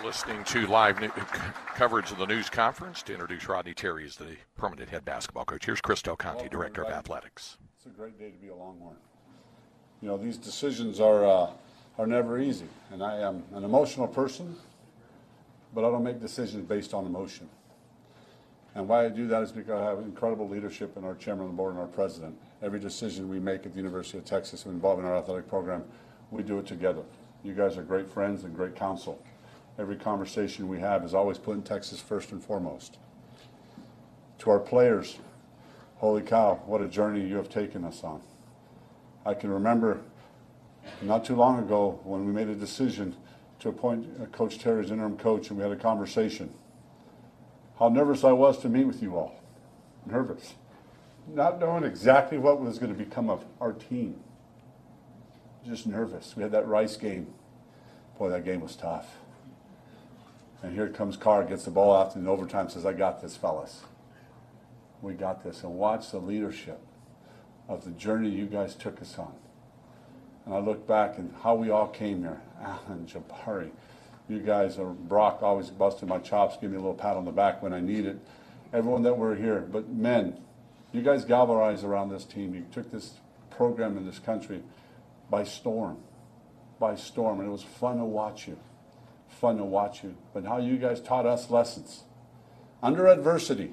You're listening to live new, coverage of the news conference. To introduce Rodney Terry as the permanent head basketball coach. Here's Chris Del Conte, Director of Athletics. It's a great day to be a Longhorn. You know, these decisions are, uh, are never easy, and I am an emotional person, but I don't make decisions based on emotion. And why I do that is because I have incredible leadership in our chairman of the board and our president. Every decision we make at the University of Texas involving our athletic program, we do it together. You guys are great friends and great counsel. Every conversation we have is always putting Texas first and foremost. To our players, holy cow, what a journey you have taken us on. I can remember not too long ago when we made a decision to appoint uh, Coach Terry as interim coach and we had a conversation how nervous I was to meet with you all. Nervous. Not knowing exactly what was going to become of our team. Just nervous. We had that Rice game. Boy, that game was tough. And here comes Carr, gets the ball out in overtime, says, I got this, fellas. We got this. And watch the leadership of the journey you guys took us on. And I look back and how we all came here. Alan, Jabari, you guys are Brock always busting my chops, give me a little pat on the back when I need it. Everyone that were here, but men, you guys galvanized around this team. You took this program in this country by storm, by storm, and it was fun to watch you, fun to watch you. But how you guys taught us lessons under adversity.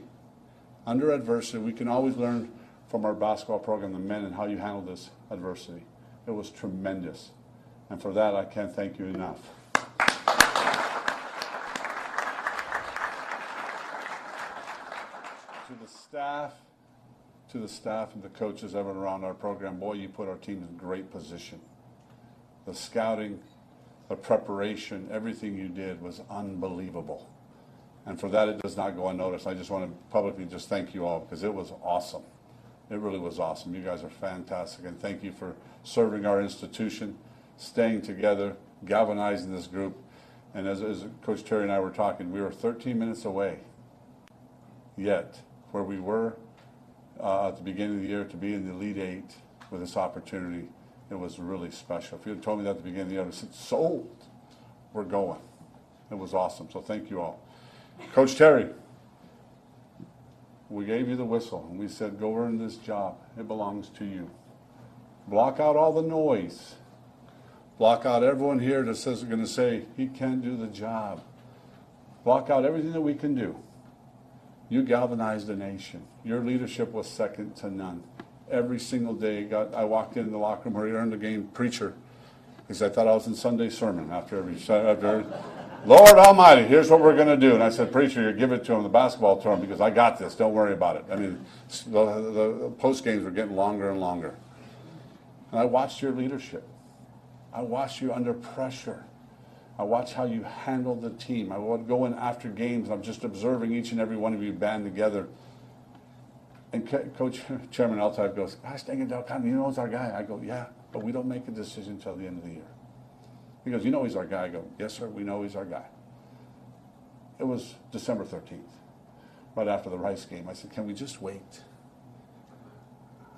Under adversity, we can always learn from our basketball program, the men, and how you handled this adversity. It was tremendous. And for that, I can't thank you enough. to the staff, to the staff and the coaches ever around our program, boy, you put our team in great position. The scouting, the preparation, everything you did was unbelievable. And for that, it does not go unnoticed. I just want to publicly just thank you all because it was awesome. It really was awesome. You guys are fantastic. And thank you for serving our institution, staying together, galvanizing this group. And as, as Coach Terry and I were talking, we were 13 minutes away yet where we were uh, at the beginning of the year to be in the Elite Eight with this opportunity, it was really special. If you had told me that at the beginning of the year, I would have said, sold. We're going. It was awesome. So thank you all. Coach Terry, we gave you the whistle and we said, go earn this job. It belongs to you. Block out all the noise. Block out everyone here that says going to say he can't do the job. Block out everything that we can do. You galvanized the nation. Your leadership was second to none. Every single day, got, I walked in the locker room where he earned the game preacher because I thought I was in Sunday sermon after every, after Lord Almighty, here's what we're going to do. And I said, Preacher, you give it to him, the basketball him, because I got this. Don't worry about it. I mean, the, the post games were getting longer and longer. And I watched your leadership. I watched you under pressure. I watch how you handle the team. I would go in after games, I'm just observing each and every one of you band together. And Coach Chairman Altai goes, "Gosh dang it, Del you know he's our guy." I go, "Yeah, but we don't make a decision until the end of the year." He goes, "You know he's our guy." I go, "Yes, sir. We know he's our guy." It was December 13th, right after the Rice game. I said, "Can we just wait?"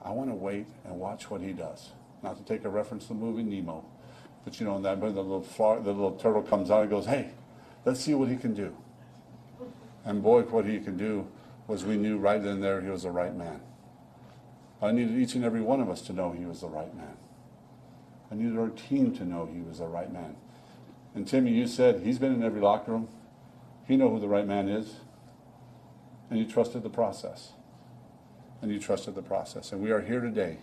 I want to wait and watch what he does. Not to take a reference to the movie Nemo, but you know, and that when the little the little turtle comes out and goes, "Hey, let's see what he can do." And boy, what he can do was we knew right then and there he was the right man. I needed each and every one of us to know he was the right man. I needed our team to know he was the right man. And Timmy, you said he's been in every locker room. He know who the right man is. And you trusted the process. And you trusted the process. And we are here today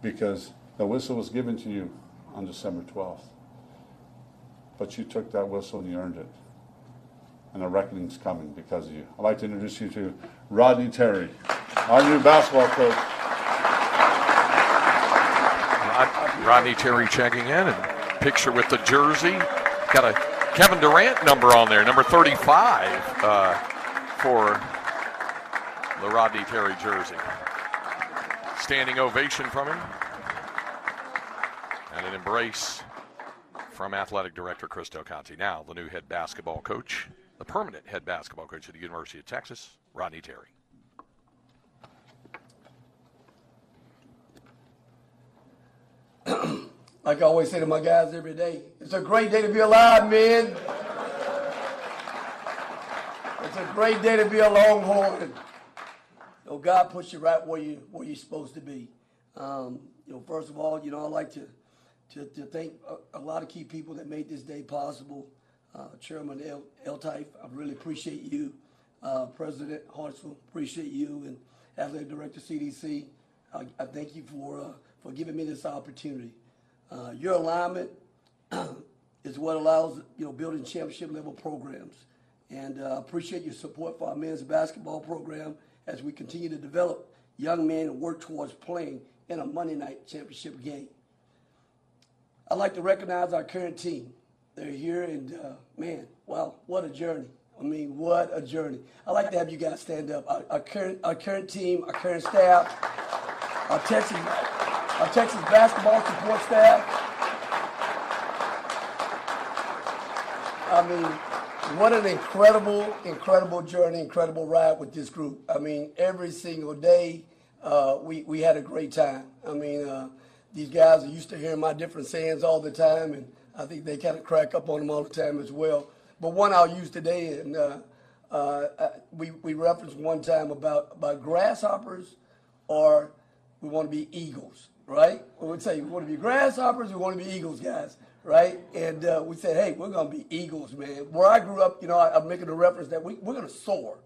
because the whistle was given to you on December 12th. But you took that whistle and you earned it. And a reckoning's coming because of you. I'd like to introduce you to Rodney Terry, our new basketball coach. Rodney Terry checking in and picture with the jersey. got a Kevin Durant number on there, number 35 uh, for the Rodney Terry jersey. Standing ovation from him. And an embrace from athletic director Chris Conte, Now, the new head basketball coach, the permanent head basketball coach at the University of Texas, Rodney Terry. like I always say to my guys every day, it's a great day to be alive, man. It's a great day to be a Longhorn. You know, God puts you right where you where you're supposed to be. Um, you know, first of all, you know, I like to to, to thank a, a, lot of key people that made this day possible. Uh, Chairman El, El I really appreciate you. Uh, President Hartzell, appreciate you, and Athletic Director CDC. I, I thank you for uh, for giving me this opportunity. Uh, your alignment is what allows you know building championship level programs, and uh, appreciate your support for our men's basketball program as we continue to develop young men and work towards playing in a Monday night championship game. I'd like to recognize our current team. They're here, and uh, man, wow, what a journey! I mean, what a journey! I'd like to have you guys stand up. Our, our current, our current team, our current staff, our Texas, our Texas basketball support staff. I mean, what an incredible, incredible journey, incredible ride with this group. I mean, every single day, uh, we, we had a great time. I mean, uh, these guys are used to hearing my different sayings all the time, and I think they kind of crack up on them all the time as well. But one I'll use today, and uh, uh, we, we referenced one time about, about grasshoppers or we want to be eagles, right? We would say we want to be grasshoppers, we want to be eagles, guys, right? And uh, we said, hey, we're going to be eagles, man. Where I grew up, you know, I, am making a reference that we, we're going to soar.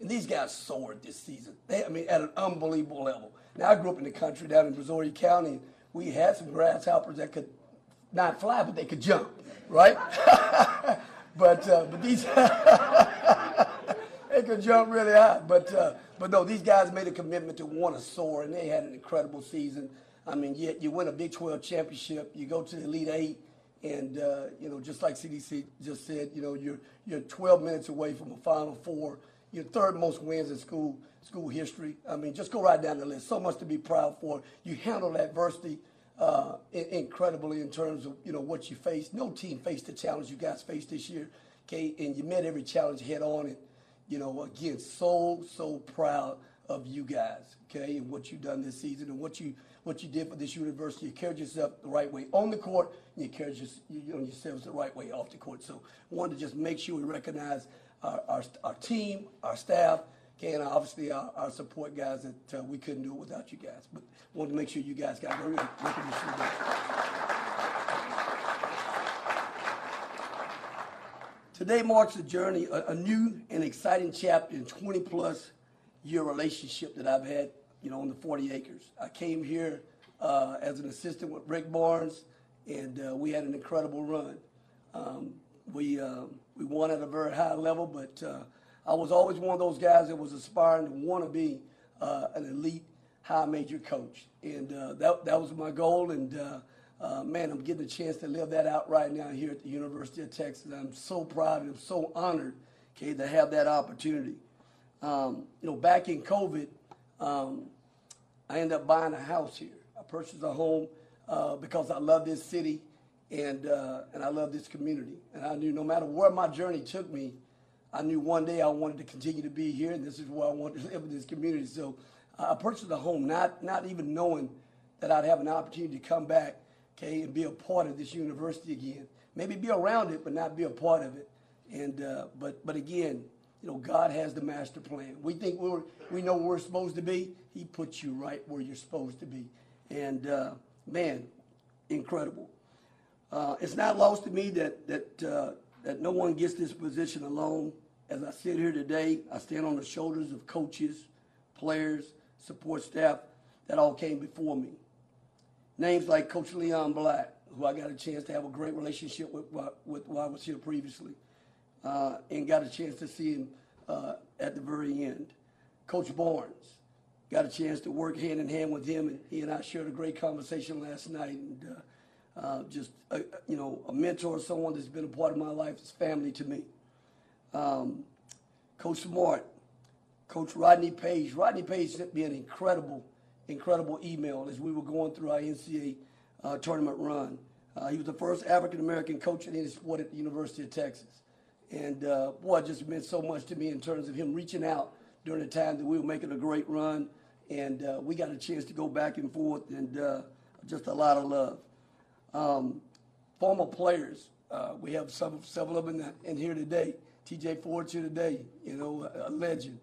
And these guys soared this season. They, I mean, at an unbelievable level. Now, I grew up in the country down in Brazoria County, we had some grasshoppers that could not fly, but they could jump, right? but uh, but these they could jump really high. But uh, but no, these guys made a commitment to want to soar, and they had an incredible season. I mean, you, you win a Big 12 championship, you go to the Elite Eight, and uh, you know, just like CDC just said, you know, you're you're 12 minutes away from a Final Four. Your third most wins in school school history. I mean, just go right down the list. So much to be proud for. You handle adversity uh, incredibly in terms of you know what you faced. No team faced the challenge you guys faced this year, okay? And you met every challenge head on. And you know, again, so so proud of you guys, okay, and what you've done this season and what you what you did for this university. You carried yourself the right way on the court, and you carried your, you know, yourselves the right way off the court. So, wanted to just make sure we recognize our, our, our team, our staff, and obviously our, our support guys that uh, we couldn't do it without you guys. But wanted to make sure you guys got recognition. Today marks a journey, a, a, new and exciting chapter in 20 plus year relationship that I've had, you know, on the 40 acres. I came here uh, as an assistant with Rick Barnes, and uh, we had an incredible run. Um, we um, we won at a very high level, but uh, I was always one of those guys that was aspiring to want to be uh, an elite high major coach, and uh, that that was my goal. And uh, uh, man, I'm getting a chance to live that out right now here at the University of Texas. I'm so proud and I'm so honored, okay, to have that opportunity. Um, you know, back in COVID, um, I ended up buying a house here. I purchased a home uh, because I love this city and uh, and I love this community. And I knew no matter where my journey took me, I knew one day I wanted to continue to be here, and this is where I wanted to live in this community. So I purchased a home, not not even knowing that I'd have an opportunity to come back, okay, and be a part of this university again. Maybe be around it, but not be a part of it. And uh, but but again, you know, God has the master plan. We think we're we know where we're supposed to be. He puts you right where you're supposed to be. And uh, man, incredible. Uh, it's not lost to me that that uh, that no one gets this position alone. As I sit here today, I stand on the shoulders of coaches, players, support staff that all came before me. Names like Coach Leon Black, who I got a chance to have a great relationship with, with while I was here previously, uh, and got a chance to see him uh, at the very end. Coach Barnes, got a chance to work hand in hand with him, and he and I shared a great conversation last night. And uh, uh, just a, you know a mentor, someone that's been a part of my life, is family to me. Um, Coach Smart, Coach Rodney Page. Rodney Page sent me an incredible, incredible email as we were going through our NCAA uh, tournament run. Uh, he was the first African American coach in any sport at the University of Texas. And uh, boy, it just meant so much to me in terms of him reaching out during the time that we were making a great run. And uh, we got a chance to go back and forth and uh, just a lot of love. Um, former players, uh, we have some, several of them in, in here today. TJ Ford's here today, you know, a, legend.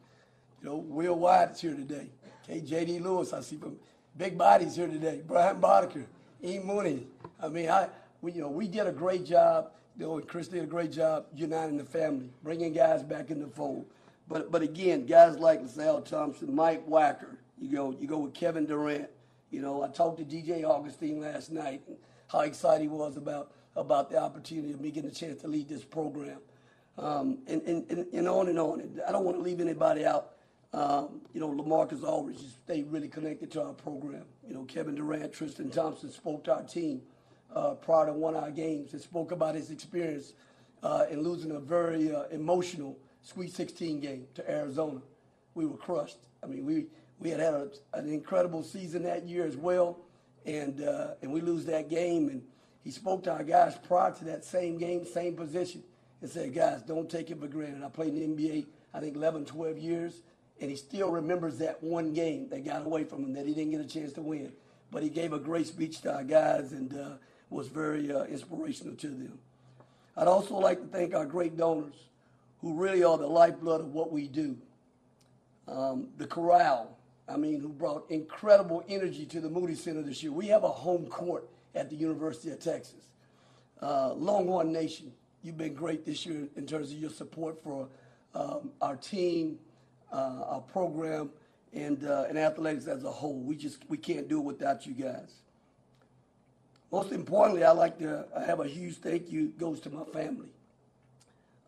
You know, Will White's here today. Okay, J.D. Lewis, I see from Big Bodies here today. Brian Boddicker, E. Mooney. I mean, I, we, you know, we did a great job. You know, and Chris did a great job uniting the family, bringing guys back in the fold. But, but again, guys like LaSalle Thompson, Mike Wacker, you go, you go with Kevin Durant. You know, I talked to DJ Augustin last night, and how excited he was about, about the opportunity of me getting a chance to lead this program. Um, and, and, and, and on and on. I don't want to leave anybody out. Um, you know, Lamarcus Aldridge stayed really connected to our program. You know, Kevin Durant, Tristan Thompson spoke to our team uh, prior to one of our games and spoke about his experience uh, in losing a very uh, emotional Sweet 16 game to Arizona. We were crushed. I mean, we, we had had a, an incredible season that year as well, and, uh, and we lose that game. And he spoke to our guys prior to that same game, same position, and said, guys, don't take it for granted. I played in the NBA, I think, 11, 12 years, and he still remembers that one game that got away from him that he didn't get a chance to win. But he gave a great speech to our guys and uh, was very uh, inspirational to them. I'd also like to thank our great donors who really are the lifeblood of what we do. Um, the Corral, I mean, who brought incredible energy to the Moody Center this year. We have a home court at the University of Texas. Uh, Longhorn Nation, you've been great this year in terms of your support for um, our team, uh, our program, and, uh, and athletics as a whole. We just we can't do it without you guys. Most importantly, I like to have a huge thank you goes to my family.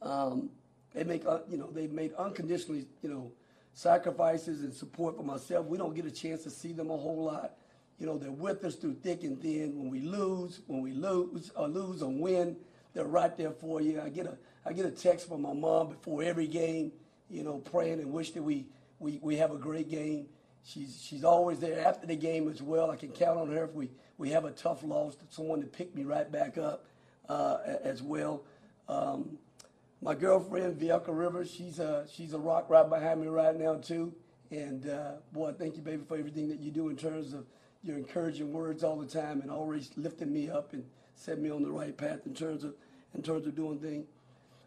Um, they make, uh, you know, they've made unconditionally, you know, sacrifices and support for myself. We don't get a chance to see them a whole lot. You know, they're with us through thick and thin. When we lose, when we lose or lose or win, they're right there for you. I get a, I get a text from my mom before every game, you know, praying and wish that we, we, we have a great game. She's, she's always there after the game as well. I can count on her if we, we have a tough loss, someone to pick me right back up uh, as well. Um, my girlfriend, Vielka Rivers, she's a, she's a rock right behind me right now, too. And uh, boy, thank you, baby, for everything that you do in terms of your encouraging words all the time and always lifting me up and setting me on the right path in terms of, in terms of doing things.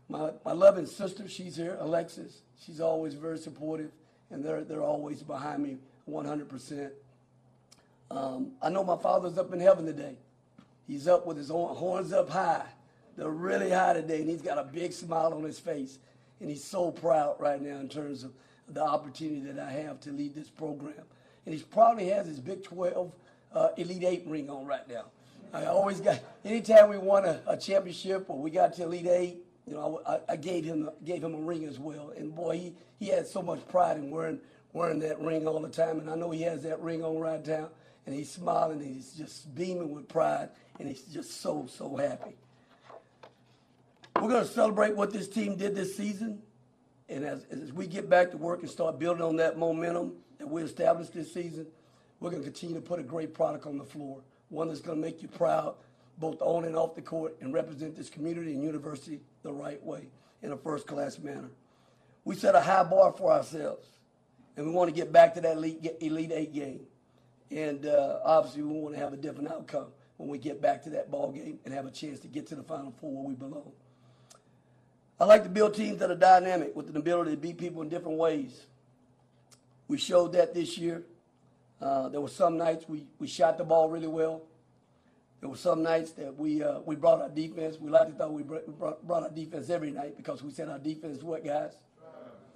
My, my loving sister, she's here, Alexis. She's always very supportive, and they're, they're always behind me 100%. Um, I know my father's up in heaven today. He's up with his horns up high. They're really high today, and he's got a big smile on his face. And he's so proud right now in terms of the opportunity that I have to lead this program. And he probably has his Big 12 uh, Elite Eight ring on right now. I always got, anytime we won a, a championship or we got to Elite Eight, you know, I, I, gave him gave him a ring as well. And boy, he, he had so much pride in wearing wearing that ring all the time. And I know he has that ring on right now and he's smiling and he's just beaming with pride and he's just so, so happy. We're going to celebrate what this team did this season. And as, as we get back to work and start building on that momentum that we established this season, we're going to continue to put a great product on the floor, one that's going to make you proud, both on and off the court, and represent this community and university the right way in a first class manner. We set a high bar for ourselves, and we want to get back to that elite, elite eight game. And uh, obviously, we want to have a different outcome when we get back to that ball game and have a chance to get to the Final Four where we belong. I like to build teams that are dynamic with an ability to beat people in different ways. We showed that this year. Uh, there were some nights we, we shot the ball really well. There were some nights that we uh, we brought our defense. We like to thought we brought, brought our defense every night because we said our defense what, guys?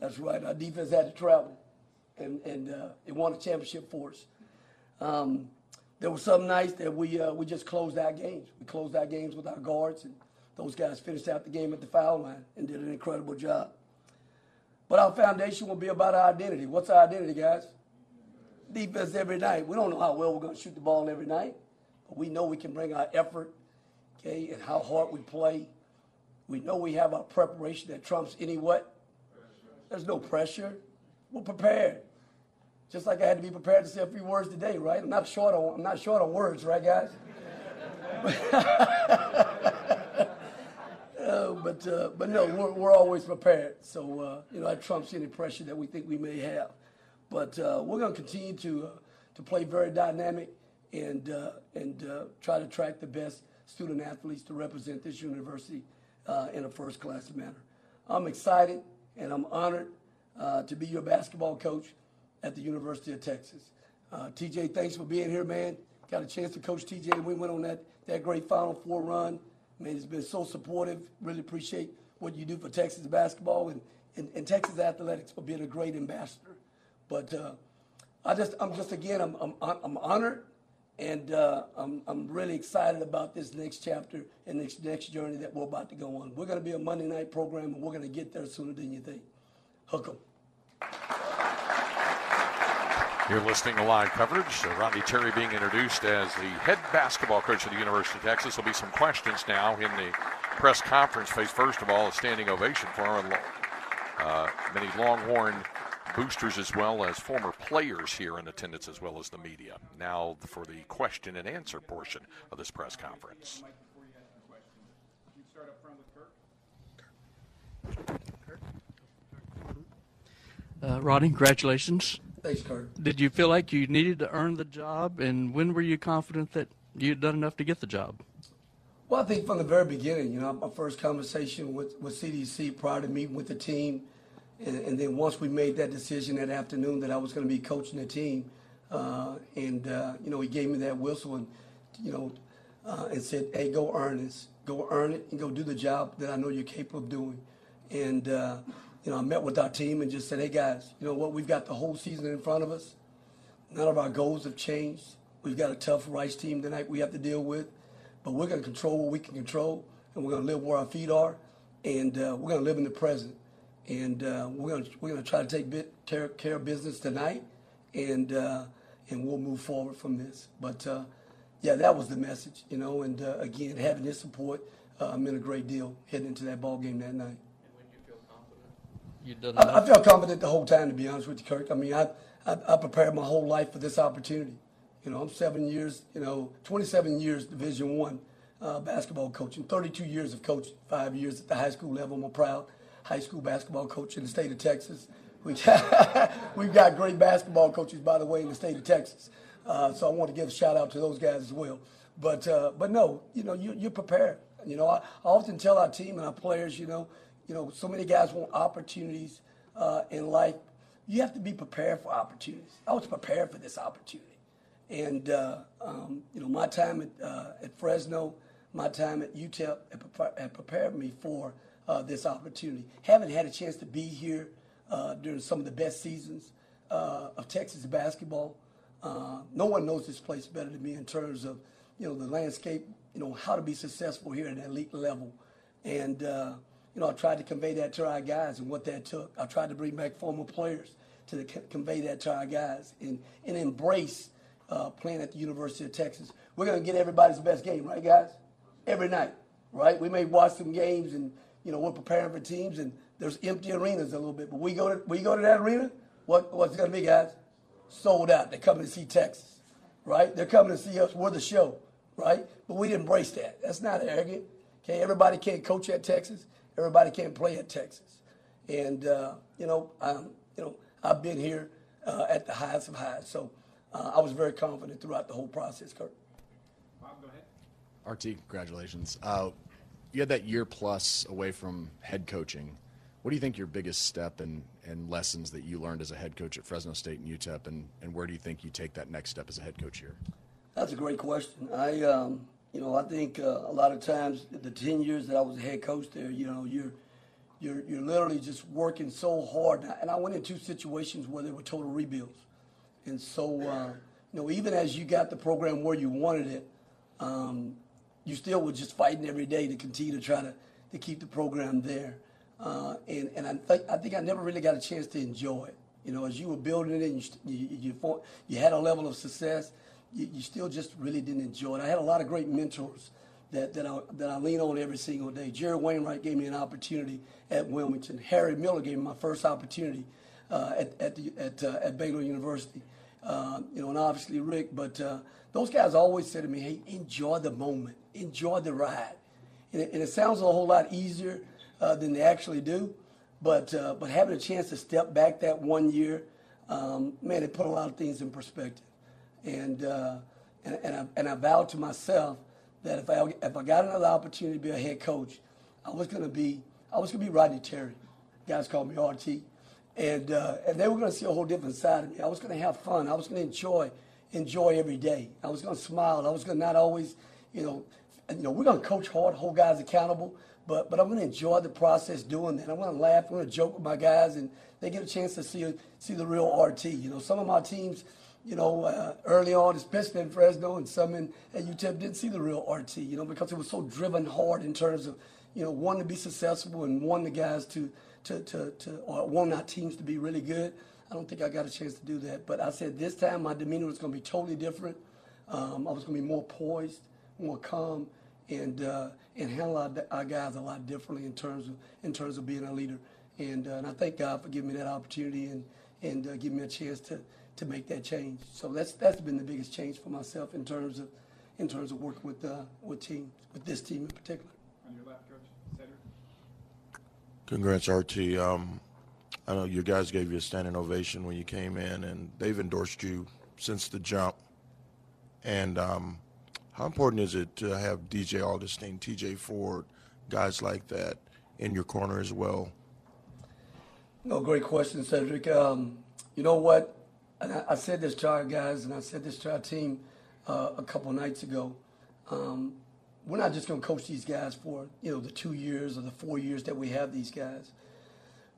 That's right. Our defense had to travel, and and uh, it won a championship for us. Um, there were some nights that we uh, we just closed our games. We closed our games with our guards, and those guys finished out the game at the foul line and did an incredible job. But our foundation will be about our identity. What's our identity, guys? Defense every night. We don't know how well we're going to shoot the ball every night, But we know we can bring our effort, okay, and how hard we play. We know we have our preparation that trumps any what? There's no pressure. We're prepared. Just like I had to be prepared to say a few words today, right? I'm not short on I'm not short on words, right, guys? uh, but uh, but no, we're, we're always prepared. So uh, you know that trumps any pressure that we think we may have. But uh, we're going to continue to uh, to play very dynamic and uh, and try to attract the best student athletes to represent this university in a first class manner. I'm excited and I'm honored to be your basketball coach at the University of Texas. Uh, TJ, thanks for being here, man. Got a chance to coach TJ, we went on that, that great Final Four run. Man, he's been so supportive. Really appreciate what you do for Texas basketball and, and, and Texas athletics for being a great ambassador. But uh, I just, I'm just again, I'm, I'm, I'm honored, and uh, I'm, I'm really excited about this next chapter and this next journey that we're about to go on. We're going to be a Monday night program, and we're going to get there sooner than you think. Hook 'em. You're listening to live coverage. So Rodney Terry being introduced as the head basketball coach of the University of Texas. There'll be some questions now in the press conference phase. First of all, a standing ovation for him. Uh, many Longhorn boosters as well as former players here in attendance as well as the media. Now for the question and answer portion of this press conference. Uh, Rodney, congratulations. Thanks, Kurt. Did you feel like you needed to earn the job, and when were you confident that you had done enough to get the job? Well, I think from the very beginning, you know, my first conversation with, with CDC prior to meeting with the team, and, and then once we made that decision that afternoon that I was going to be coaching the team, uh, and uh, you know, he gave me that whistle and you know, uh, and said, "Hey, go earn this, go earn it, and go do the job that I know you're capable of doing." And uh, you know, I met with our team and just said, hey guys, you know what, we've got the whole season in front of us. None of our goals have changed. We've got a tough Rice team tonight we have to deal with, but we're going to control what we can control, and we're going to live where our feet are, and uh, we're going to live in the present. And uh, we're going to we're going to try to take bit, care, care of business tonight, and uh, and we'll move forward from this. But uh, yeah, that was the message, you know. And uh, again, having his support uh, meant a great deal heading into that ball game that night And when you've done I, I felt confident the whole time, to be honest with you, Kirk. I mean, I, I, I prepared my whole life for this opportunity. You know, I'm seven years, you know, 27 years Division One uh, basketball coaching, 32 years of coaching, five years at the high school level. I'm proud high school basketball coach in the state of Texas. We, we've got great basketball coaches, by the way, in the state of Texas. Uh, so I want to give a shout out to those guys as well. But uh, but no, you know, you, you're prepared. You know, I, I often tell our team and our players, you know, you know, so many guys want opportunities uh, in life. You have to be prepared for opportunities. I was prepared for this opportunity. And, uh, um, you know, my time at, uh, at Fresno, my time at UTEP have prepared me for uh, this opportunity. Haven't had a chance to be here uh, during some of the best seasons uh, of Texas basketball. no one knows this place better than me in terms of, you know, the landscape, you know, how to be successful here at an elite level. And, you know, I tried to convey that to our guys and what that took. I tried to bring back former players to convey that to our guys and, and embrace uh, playing at the University of Texas. We're going to get everybody's best game, right, guys? Every night, right? We may watch some games and, you know, we're preparing for teams and there's empty arenas a little bit. But we go to, we go to that arena, what, what's it going to be, guys? Sold out. They're coming to see Texas, right? They're coming to see us. We're the show, right? But we didn't embrace that. That's not arrogant. Okay, everybody can't coach at Texas. Everybody can't play at Texas. And, uh, you know, um, you know, I've been here uh, at the highest of highs. So uh, I was very confident throughout the whole process, Kurt. Bob, go ahead. RT, congratulations. Uh, you had that year plus away from head coaching. What do you think your biggest step and, and lessons that you learned as a head coach at Fresno State and UTEP, and, and where do you think you take that next step as a head coach here? That's a great question. I, um, you know, I think uh, a lot of times the 10 years that I was a head coach there, you know, you're, you're, you're literally just working so hard. And I went in two situations where there were total rebuilds. And so, uh, you know, even as you got the program where you wanted it, um, you still were just fighting every day to continue to try to, to keep the program there. Uh, and and I, th- I think I never really got a chance to enjoy it. You know, as you were building it and you, you, you, you had a level of success, you, you still just really didn't enjoy it. I had a lot of great mentors that, that, I, that I lean on every single day. Jerry Wainwright gave me an opportunity at Wilmington. Harry Miller gave me my first opportunity uh, at, at, the, at, uh, at Baylor University. Uh, you know, and obviously Rick, but uh, those guys always said to me, hey, enjoy the moment, enjoy the ride. And it, and it sounds a whole lot easier uh, than they actually do, but, uh, but having a chance to step back that one year, um, man, it put a lot of things in perspective. And, and, and, I, and I vowed to myself that if I if I got another opportunity to be a head coach, I was to be I was to be Rodney Terry. Guys called me RT, and uh, and they were going to see a whole different side of me. I was going to have fun. I was going to enjoy enjoy every day. I was going to smile. I was going to not always, you know, you know, we're going to coach hard, hold guys accountable, but but I'm going to enjoy the process doing that. I'm going to laugh. I'm going to joke with my guys, and they get a chance to see see the real RT. You know, some of my teams you know, uh, early on, especially in Fresno and some in at UTEP, didn't see the real RT, you know, because it was so driven hard in terms of, you know, wanting to be successful and wanting the guys to, to, to, to or wanting our teams to be really good. I don't think I got a chance to do that. But I said this time my demeanor was going to be totally different. Um, I was going to be more poised, more calm, and uh, and handle our, our, guys a lot differently in terms of in terms of being a leader. And, uh, and I thank God for giving me that opportunity and and uh, giving me a chance to to make that change. So that's that's been the biggest change for myself in terms of in terms of working with uh, with teams, with this team in particular. On your left, Coach Cedric. Congrats, RT. Um, I know your guys gave you a standing ovation when you came in, and they've endorsed you since the jump. And um, how important is it to have DJ Augustin, TJ Ford, guys like that in your corner as well? No, great question, Cedric. Um, you know what? I, I, said this to our guys, and I said this to our team uh, a couple nights ago. Um, we're not just going to coach these guys for you know the two years or the four years that we have these guys.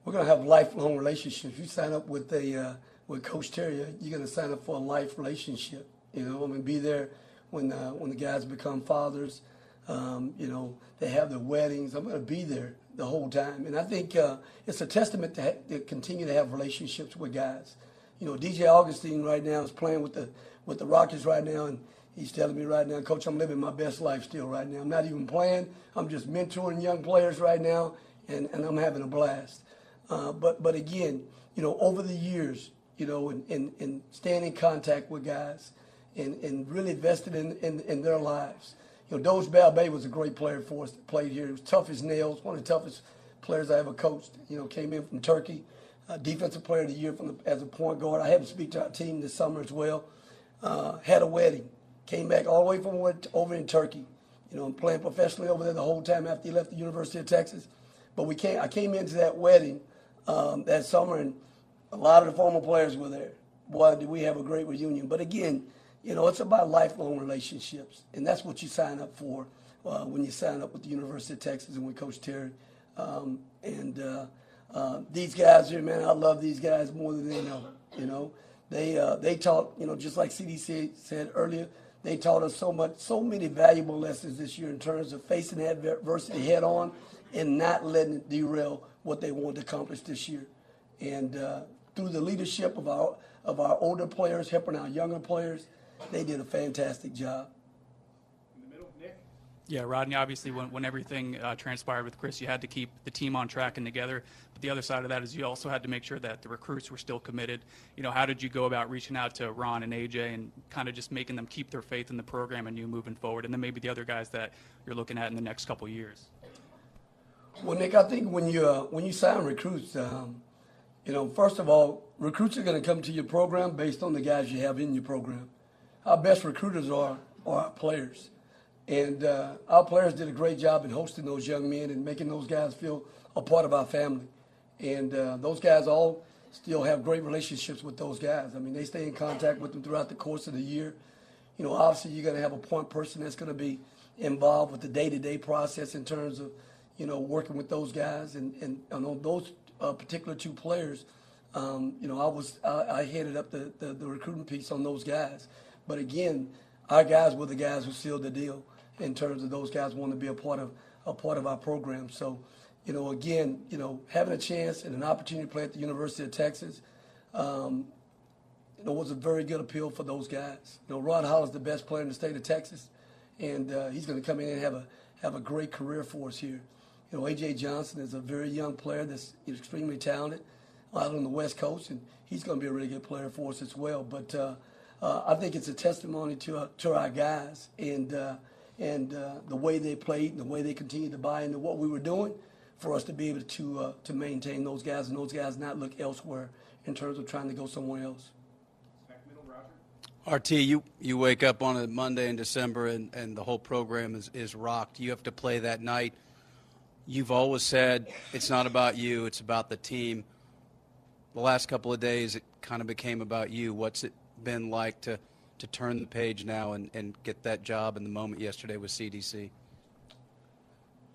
We're going to have lifelong relationships. You sign up with a uh, with Coach Terry, you're going to sign up for a life relationship. You know, going to be there when uh, when the guys become fathers. Um, you know, they have their weddings. I'm going to be there the whole time, and I think uh, it's a testament to, ha- to continue to have relationships with guys you know, DJ Augustin right now is playing with the with the Rockets right now, and he's telling me right now, Coach, I'm living my best life still right now. I'm not even playing. I'm just mentoring young players right now, and, and I'm having a blast. Uh, but but again, you know, over the years, you know, and, and, and staying in contact with guys and, and really invested in, in, in their lives. You know, Dogus Balbay was a great player for us played here. He was tough as nails, one of the toughest players I ever coached. You know, came in from Turkey uh, defensive player of the year from the, as a point guard. I had him speak to our team this summer as well. Uh, had a wedding, came back all the way from over in Turkey. You know, playing professionally over there the whole time after he left the University of Texas. But we came, I came into that wedding um, that summer, and a lot of the former players were there. Boy, did we have a great reunion. But again, you know, it's about lifelong relationships, and that's what you sign up for uh, when you sign up with the University of Texas and with Coach Terry. Um, and uh, uh, these guys here, man, I love these guys more than they know. You know, they uh, they taught, you know, just like CDC said earlier, they taught us so much, so many valuable lessons this year in terms of facing adversity head on and not letting it derail what they want to accomplish this year. And uh, through the leadership of our of our older players, helping our younger players, they did a fantastic job. Yeah, Rodney, obviously, when, when everything uh, transpired with Chris, you had to keep the team on track and together. But the other side of that is you also had to make sure that the recruits were still committed. You know, how did you go about reaching out to Ron and AJ and kind of just making them keep their faith in the program and you moving forward? And then maybe the other guys that you're looking at in the next couple years? Well, Nick, I think when you, uh, when you sign recruits, um, you know, first of all, recruits are going to come to your program based on the guys you have in your program. Our best recruiters are, are our players. And uh, our players did a great job in hosting those young men and making those guys feel a part of our family. And uh, those guys all still have great relationships with those guys. I mean, they stay in contact with them throughout the course of the year. You know, obviously, you're going to have a point person that's going to be involved with the day-to-day process in terms of, you know, working with those guys. And, and, and on those uh, particular two players, um, you know, I was I, I headed up the, the, the recruiting piece on those guys. But again, our guys were the guys who sealed the deal in terms of those guys wanting to be a part of a part of our program. So, you know, again, you know, having a chance and an opportunity to play at the University of Texas, um, you know, was a very good appeal for those guys. You know, Ron Holland's the best player in the state of Texas, and uh, he's going to come in and have a have a great career for us here. You know, AJ Johnson is a very young player that's extremely talented out on the West Coast, and he's going to be a really good player for us as well. But uh, uh, I think it's a testimony to uh, to our guys and uh, and uh, the way they played and the way they continued to buy into what we were doing for us to be able to uh, to maintain those guys and those guys not look elsewhere in terms of trying to go somewhere else. RT, you, you wake up on a Monday in December and, and the whole program is, is rocked. You have to play that night. You've always said it's not about you, it's about the team. The last couple of days, it kind of became about you. What's it been like to, to turn the page now and, and get that job in the moment yesterday with CDC?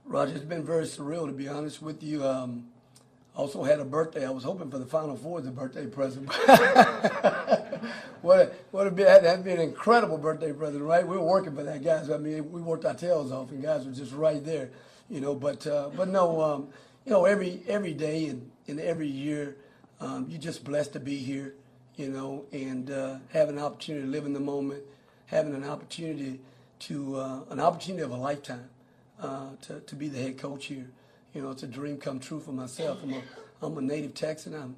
Roger, it's been very surreal to be honest with you. Um, also had a birthday. I was hoping for the Final Four as a birthday present. what a, what a be, that'd be an incredible birthday present, right? We were working for that, guys. I mean, we worked our tails off, and guys were just right there, you know. But uh, but no, um, you know, every every day and, and every year, um, you're just blessed to be here, you know, and uh, having an opportunity to live in the moment, having an opportunity to uh, an opportunity of a lifetime uh, to to be the head coach here. You know, it's a dream come true for myself. I'm a I'm a native Texan. I'm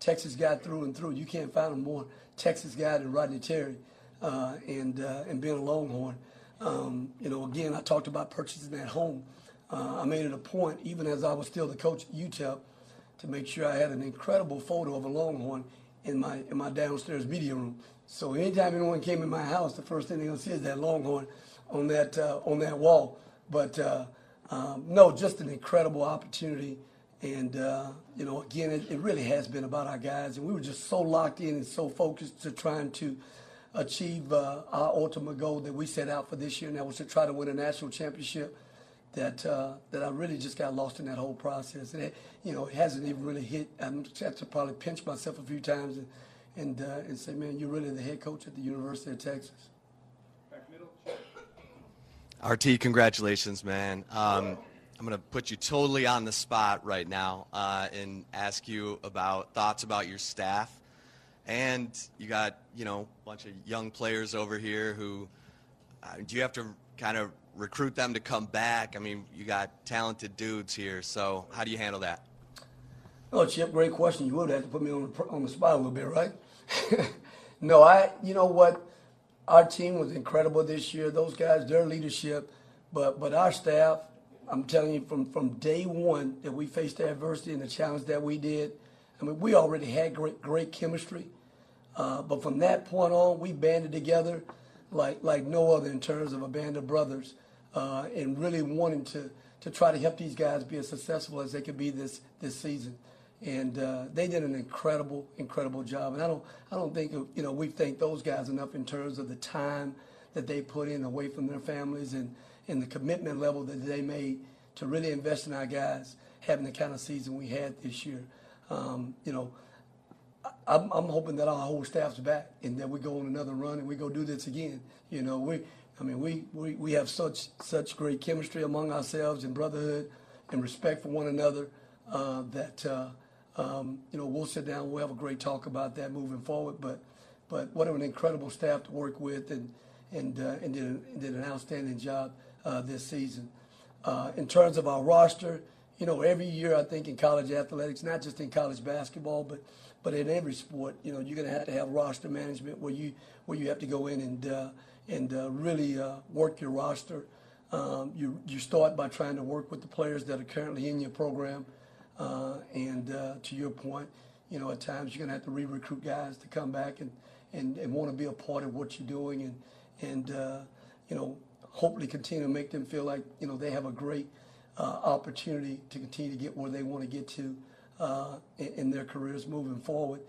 Texas guy through and through. You can't find a more Texas guy than Rodney Terry, uh, and uh, and being a Longhorn. Um, you know, again, I talked about purchasing that home. Uh, I made it a point, even as I was still the coach at UTEP, to make sure I had an incredible photo of a Longhorn in my in my downstairs media room. So anytime anyone came in my house, the first thing they're gonna see is that Longhorn on that uh, on that wall. But uh, um, no, just an incredible opportunity. And, uh, you know, again, it, it, really has been about our guys. And we were just so locked in and so focused to trying to achieve uh, our ultimate goal that we set out for this year, and that was to try to win a national championship. That uh, that I really just got lost in that whole process. And, it, you know, it hasn't even really hit. I have to probably pinch myself a few times and, and, uh, and say, man, you're really the head coach at the University of Texas. RT, congratulations, man. Um, I'm going to put you totally on the spot right now uh, and ask you about thoughts about your staff. And you got, you know, a bunch of young players over here who, uh, do you have to kind of recruit them to come back? I mean, you got talented dudes here, so how do you handle that? Oh, Chip, great question. You would have to put me on the, on the spot a little bit, right? no, I, you know what? Our team was incredible this year. Those guys, their leadership, but but our staff, I'm telling you, from, from day one that we faced the adversity and the challenge that we did, I mean, we already had great, great chemistry. Uh, but from that point on, we banded together like, like no other in terms of a band of brothers uh, and really wanting to, to try to help these guys be as successful as they could be this, this season. And uh, they did an incredible, incredible job. And I don't, I don't think, you know, we thank those guys enough in terms of the time that they put in away from their families and, and the commitment level that they made to really invest in our guys, having the kind of season we had this year. Um, you know, I'm, I'm, hoping that our whole staff's back and that we go on another run and we go do this again. You know, we, I mean, we, we, we have such such great chemistry among ourselves and brotherhood and respect for one another uh, that uh, um, you know we'll sit down. We'll have a great talk about that moving forward. But but what an incredible staff to work with and and uh, and did, did an outstanding job uh, this season. Uh, in terms of our roster, you know, every year I think in college athletics, not just in college basketball, but but in every sport, you know, you're going to have to have roster management where you where you have to go in and uh, and uh, really uh, work your roster. Um, you you start by trying to work with the players that are currently in your program, uh, and uh, to your point, you know, at times you're going to have to re-recruit guys to come back and, and, and want to be a part of what you're doing and and uh, you know hopefully continue to make them feel like you know they have a great uh, opportunity to continue to get where they want to get to in, in, their careers moving forward.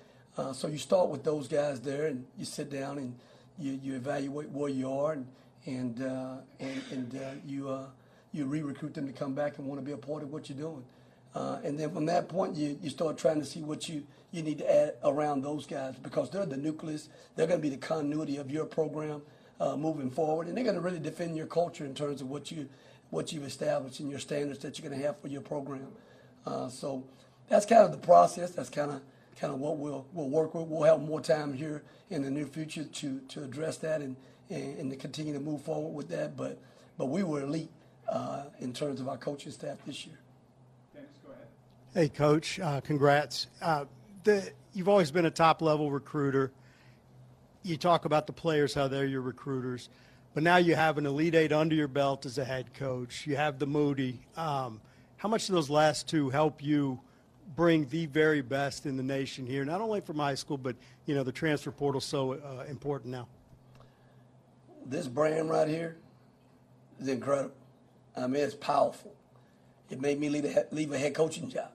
So you start with those guys there, and you sit down and you, you evaluate where you are, and and uh, and, and uh, you uh, you re-recruit them to come back and want to be a part of what you're doing. and then from that point, you, you start trying to see what you, you need to add around those guys because they're the nucleus. They're going to be the continuity of your program uh, moving forward, and they're going to really defend your culture in terms of what you what you've established and your standards that you're going to have for your program. Uh, so that's kind of the process. That's kind of kind of what we'll, we'll work with. We'll have more time here in the near future to, to address that and, and, and to continue to move forward with that. But, but we were elite uh, in terms of our coaching staff this year. Dennis, go ahead. Hey, Coach, uh, congrats. Uh, the, you've always been a top level recruiter. You talk about the players, how they're your recruiters, but now you have an Elite Eight under your belt as a head coach. You have the Moody. Um, how much do those last two help you bring the very best in the nation here, not only from high school, but you know the transfer portal so uh, important now? This brand right here is incredible. I mean, it's powerful. It made me leave a, leave a head coaching job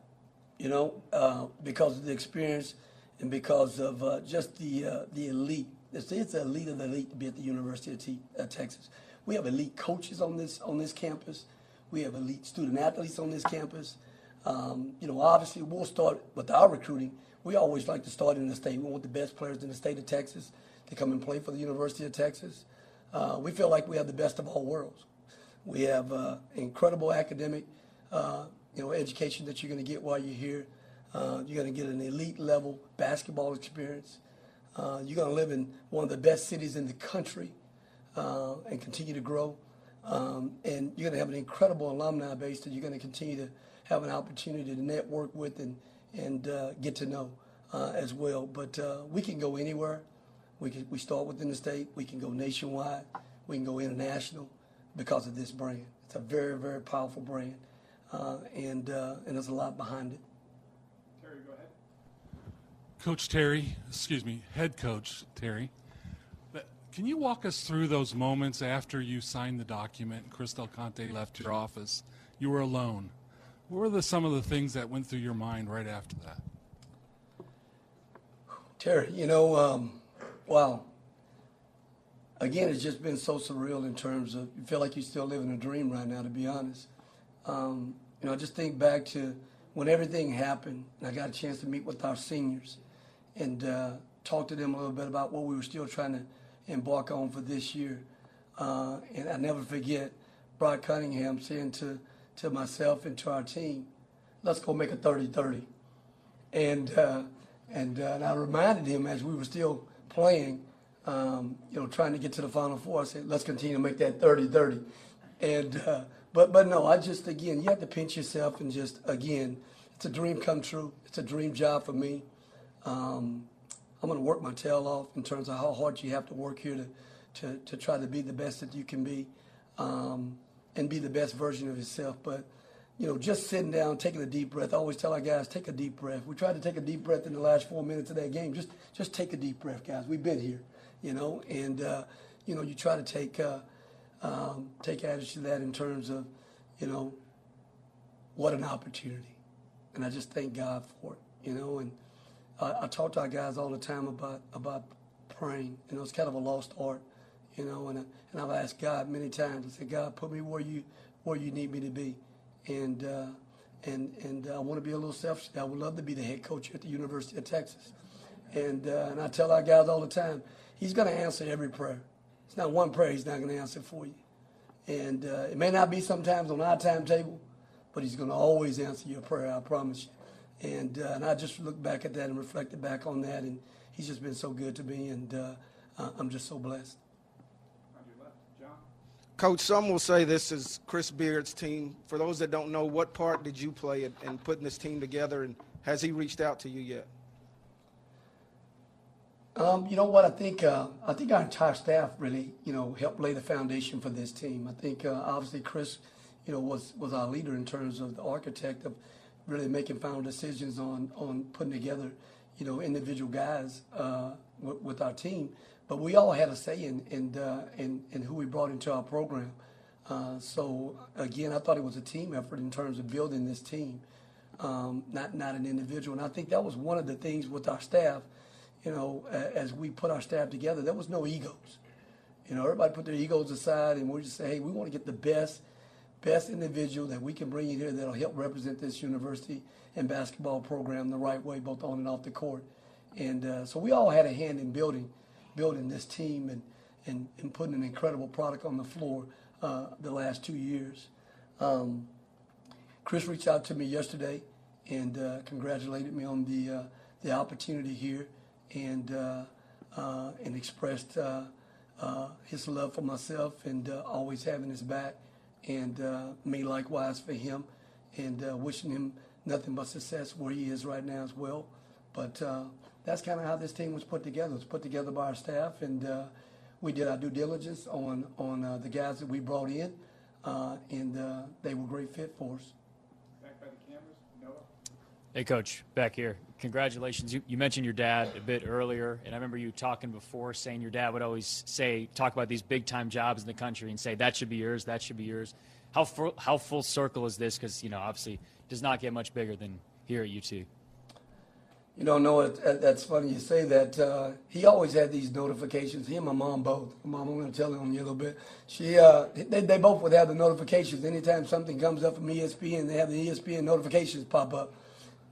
you know, uh, because of the experience and because of uh, just the uh, the elite. It's, it's the elite of the elite to be at the University of T- Texas. We have elite coaches on this on this campus. We have elite student athletes on this campus. Um, you know, obviously, we'll start with our recruiting. We always like to start in the state. We want the best players in the state of Texas to come and play for the University of Texas. Uh, we feel like we have the best of all worlds. We have uh, incredible academic you know, education that you're going to get while you're here. Uh, you're going to get an elite level basketball experience. Uh, you're going to live in one of the best cities in the country uh, and continue to grow. Um, and you're going to have an incredible alumni base that you're going to continue to have an opportunity to network with and, and uh, get to know uh, as well. But uh, we can go anywhere. We, can, we start within the state. We can go nationwide. We can go international because of this brand. It's a very, very powerful brand uh, and uh, and there's a lot behind it. Terry, go ahead. Coach Terry, excuse me, head coach Terry. Can you walk us through those moments after you signed the document and Chris Del Conte left your office? You were alone. What were the, some of the things that went through your mind right after that? Terry, you know, um, wow. Again, it's just been so surreal in terms of you feel like you're still living a dream right now, to be honest. Um, you know, just think back to when everything happened, and I got a chance to meet with our seniors and uh, talk to them a little bit about what we were still trying to embark on for this year. Uh, and I never forget Brock Cunningham saying to, to myself and to our team, let's go make a 30-30. And, uh, and, uh, and I reminded him as we were still playing, um, you know, trying to get to the Final Four, I said, let's continue to make that 30-30. And uh, but but no, I just again, you have to pinch yourself and just again, it's a dream come true. It's a dream job for me. Um, I'm going to work my tail off in terms of how hard you have to work here to to, to try to be the best that you can be, um, and be the best version of yourself. But you know, just sitting down, taking a deep breath. I always tell our guys, take a deep breath. We tried to take a deep breath in the last four minutes of that game. Just just take a deep breath, guys. We've been here, you know, and uh, you know, you try to take. Uh, um, take advantage of that in terms of, you know, what an opportunity. And I just thank God for it, you know. And I, I talk to our guys all the time about about praying. You know, it's kind of a lost art, you know. And, and I've asked God many times. I said, God, put me where you where you need me to be. And uh, and and I want to be a little selfish. I would love to be the head coach at the University of Texas. And uh, and I tell our guys all the time, He's going to answer every prayer. It's not one prayer he's not going to answer for you. And uh, it may not be sometimes on our timetable, but he's going to always answer your prayer, I promise you. And, uh, and I just look back at that and reflected back on that, and he's just been so good to me, and uh, I'm just so blessed. Coach, some will say this is Chris Beard's team. For those that don't know, what part did you play in, in putting this team together, and has he reached out to you yet? Um, you know what? I think uh, I think our entire staff really, you know, helped lay the foundation for this team. I think uh, obviously Chris, you know, was was our leader in terms of the architect of really making final decisions on on putting together, you know, individual guys uh, w- with our team. But we all had a say in in uh, in, in who we brought into our program. Uh, so again, I thought it was a team effort in terms of building this team, um, not not an individual. And I think that was one of the things with our staff you know, as we put our staff together, there was no egos. You know, everybody put their egos aside, and we just say, hey, we want to get the best, best individual that we can bring in here that'll help represent this university and basketball program the right way, both on and off the court. And uh, so we all had a hand in building, building this team and, and, and putting an incredible product on the floor uh, the last two years. Um, Chris reached out to me yesterday and uh, congratulated me on the uh, the opportunity here and uh, uh, and expressed uh, his love for myself and always having his back, and me likewise for him, and wishing him nothing but success where he is right now as well. But that's kind of how this team was put together. It was put together by our staff, and uh, we did our due diligence on on uh, the guys that we brought in, uh, and uh, they were a great fit for us. Back by the cameras, Noah. Hey, Coach, back here. Congratulations. You, you mentioned your dad a bit earlier, and I remember you talking before saying your dad would always say, talk about these big time jobs in the country and say, that should be yours, that should be yours. How, full, how full circle is this? Because, you know, obviously does not get much bigger than here at UT. You don't know it. That's funny you say that. Uh, he always had these notifications. He and my mom both. My mom, I'm going to tell on you a little bit. She, uh, they, they both would have the notifications. Anytime something comes up from ESPN, they have the ESPN notifications pop up.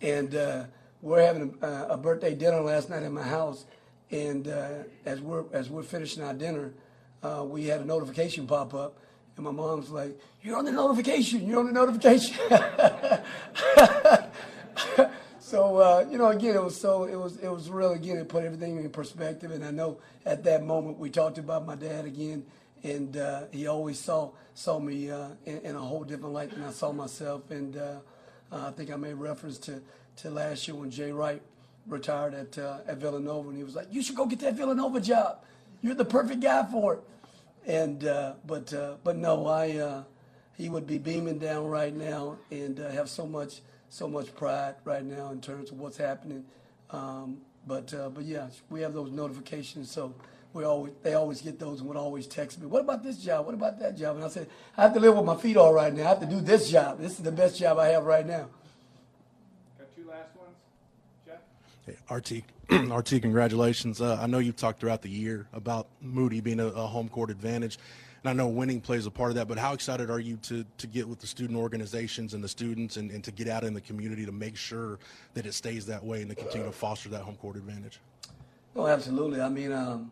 And uh, we're having a, a birthday dinner last night at my house, and uh, as we're as we're finishing our dinner, uh, we had a notification pop up, and my mom's like, "You're on the notification. You're on the notification." so uh, you know, again, it was so it was it was real. Again, it put everything in perspective. And I know at that moment we talked about my dad again, and uh, he always saw saw me uh, in, in a whole different light than I saw myself. And uh, I think I made reference to to last year when Jay Wright retired at uh, at Villanova, and he was like, "You should go get that Villanova job. You're the perfect guy for it." And uh, but but no, I he would be beaming down right now and have so much so much pride right now in terms of what's happening. Um, but uh, but yeah, we have those notifications, so we always they always get those and would always text me. What about this job? What about that job? And I said, I have to live with my feet all right now. I have to do this job. This is the best job I have right now. Got two last ones. Jeff? Hey, RT, RT, congratulations. Uh, I know you've talked throughout the year about Moody being a, a home court advantage, and I know winning plays a part of that. But how excited are you to to get with the student organizations and the students, and, and to get out in the community to make sure that it stays that way and to continue to foster that home court advantage? Oh, absolutely. I mean, um,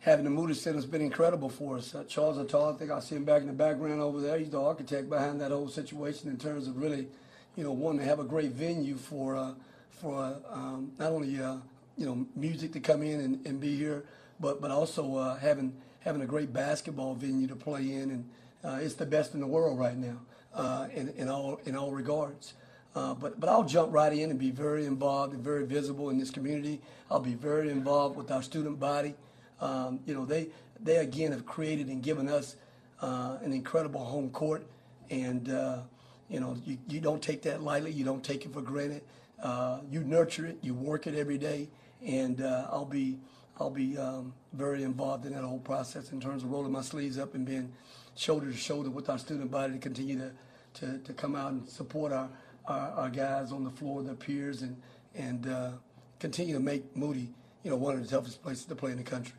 having the Moody Center has been incredible for us. Uh, Charles Attal, I think I see him back in the background over there. He's the architect behind that whole situation in terms of really, you know, wanting to have a great venue for uh, for uh, um, not only uh, you know music to come in and, and be here, but but also uh, having having a great basketball venue to play in, and uh, it's the best in the world right now uh, in in all in all regards. Uh, but but I'll jump right in and be very involved and very visible in this community. I'll be very involved with our student body. Um, you know, they they again have created and given us uh, an incredible home court, and uh, you know you, you don't take that lightly. You don't take it for granted. Uh, you nurture it. You work it every day, and I'll be I'll be um, very involved in that whole process in terms of rolling my sleeves up and being shoulder to shoulder with our student body to continue to to, to come out and support our, our, our guys on the floor, their peers, and and uh, continue to make Moody you know one of the toughest places to play in the country.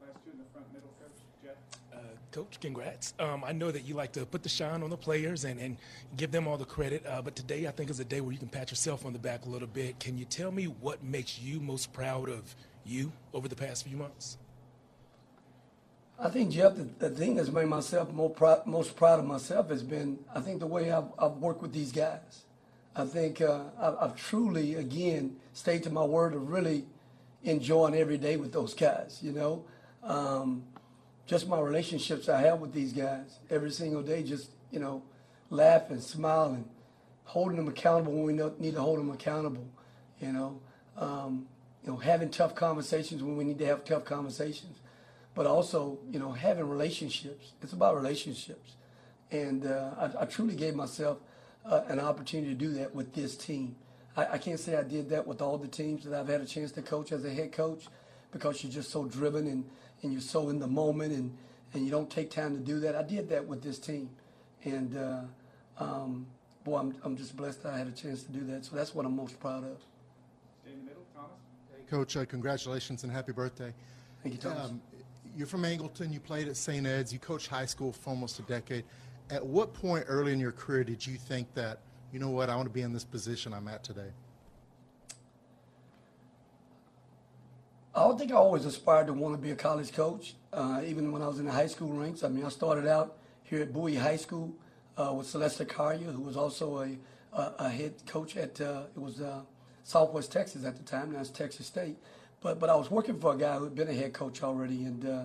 Last two in the front middle, Coach. Jeff? Uh, Coach, congrats. Um, I know that you like to put the shine on the players and, and give them all the credit, uh, but today I think is a day where you can pat yourself on the back a little bit. Can you tell me what makes you most proud of you over the past few months? I think Jeff, the, the thing that's made myself more most proud of myself has been, I think, the way I've, I've worked with these guys. I think uh, I've, I've truly, again, stayed to my word of really enjoying every day with those guys. You know, um, just my relationships I have with these guys every single day. Just you know, laughing, smiling, holding them accountable when we need to hold them accountable. You know, um, you know, having tough conversations when we need to have tough conversations but also, you know, having relationships. It's about relationships. And uh, I, I truly gave myself uh, an opportunity to do that with this team. I, I can't say I did that with all the teams that I've had a chance to coach as a head coach because you're just so driven and, and you're so in the moment and, and you don't take time to do that. I did that with this team. And, uh, um, boy, I'm, I'm just blessed that I had a chance to do that. So that's what I'm most proud of. Stay in the middle, Thomas. Coach, uh, congratulations and happy birthday. Thank you, Thomas. Um, you're from Angleton. You played at St. Ed's. You coached high school for almost a decade. At what point early in your career did you think that, you know what, I want to be in this position I'm at today? I don't think I always aspired to want to be a college coach, uh, even when I was in the high school ranks. I mean, I started out here at Bowie High School uh, with Celeste Carrier, who was also a, a, a head coach at, uh, it was uh, Southwest Texas at the time. Now it's Texas State. But but I was working for a guy who had been a head coach already, and uh,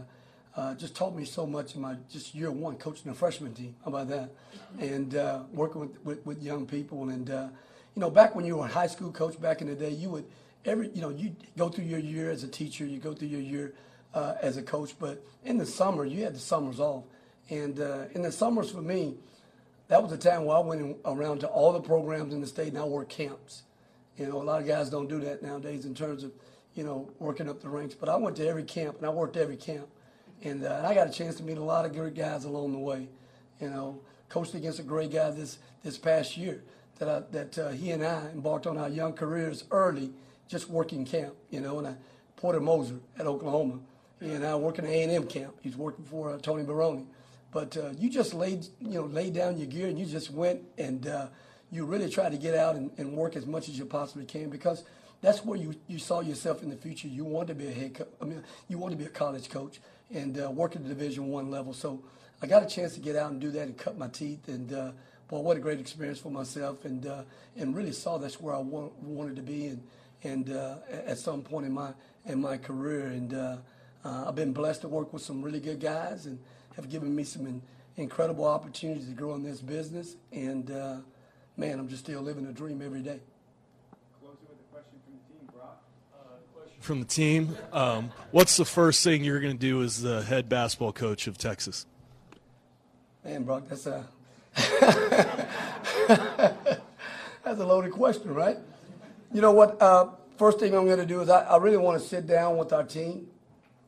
uh, just taught me so much in my just year one coaching a freshman team. How about that? And uh, working with, with, with young people, and uh, you know, back when you were a high school coach back in the day, you would every you know you go through your year as a teacher, you go through your year uh, as a coach, but in the summer you had the summers off, and uh, in the summers for me, that was the time where I went around to all the programs in the state and I worked camps. You know, a lot of guys don't do that nowadays in terms of you know, working up the ranks. But I went to every camp and I worked every camp. And, uh, I got a chance to meet a lot of great guys along the way. You know, coached against a great guy this, this past year that, I, that uh, he and I embarked on our young careers early, just working camp, you know, and I, Porter Moser at Oklahoma. And I working at A&M camp. He's working for uh, Tony Barone. But uh, you just laid, you know, laid down your gear and you just went and uh, you really try to get out and, and work as much as you possibly can because – that's where you, you saw yourself in the future. You wanted to be a head. I mean, you wanted to be a college coach and uh, work at the Division One level. So I got a chance to get out and do that and cut my teeth. And uh, boy, what a great experience for myself. And uh, and really saw that's where I want, wanted to be. And and uh, at some point in my in my career. And uh, uh, I've been blessed to work with some really good guys and have given me some in, incredible opportunities to grow in this business. And man, I'm just still living a dream every day. Closing with a question from the team, Brock. Uh, question from the team. Um, what's the first thing you're going to do as the head basketball coach of Texas? Man, Brock, that's a that's a loaded question, right? You know what? Uh, first thing I'm going to do is I, I really want to sit down with our team.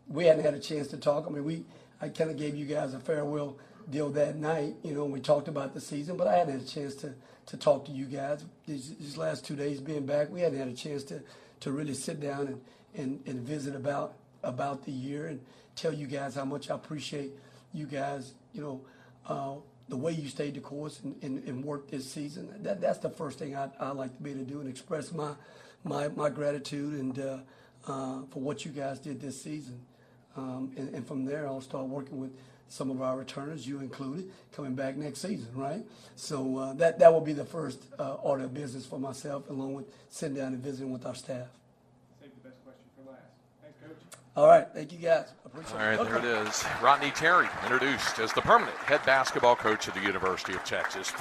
We hadn't had a chance to talk. I mean, we I kind of gave you guys a farewell deal that night. You know, we talked about the season, but I hadn't had a chance to to talk to you guys these, these last two days being back. We hadn't had a chance to to really sit down and and, and visit about about the year and tell you guys how much I appreciate you guys, you know, uh, the way you stayed the course and, and, and worked this season. That, that's the first thing I, I like to be able to do and express my my, my gratitude and uh, uh, for what you guys did this season. Um, and, and, from there, I'll start working with some of our returners, you included, coming back next season, right? So uh, that that will be the first uh, order of business for myself, along with sitting down and visiting with our staff. Save the best question for last. Thanks, Coach. All right. Thank you, guys. All right, there it is. Rodney Terry introduced as the permanent head basketball coach of the University of Texas.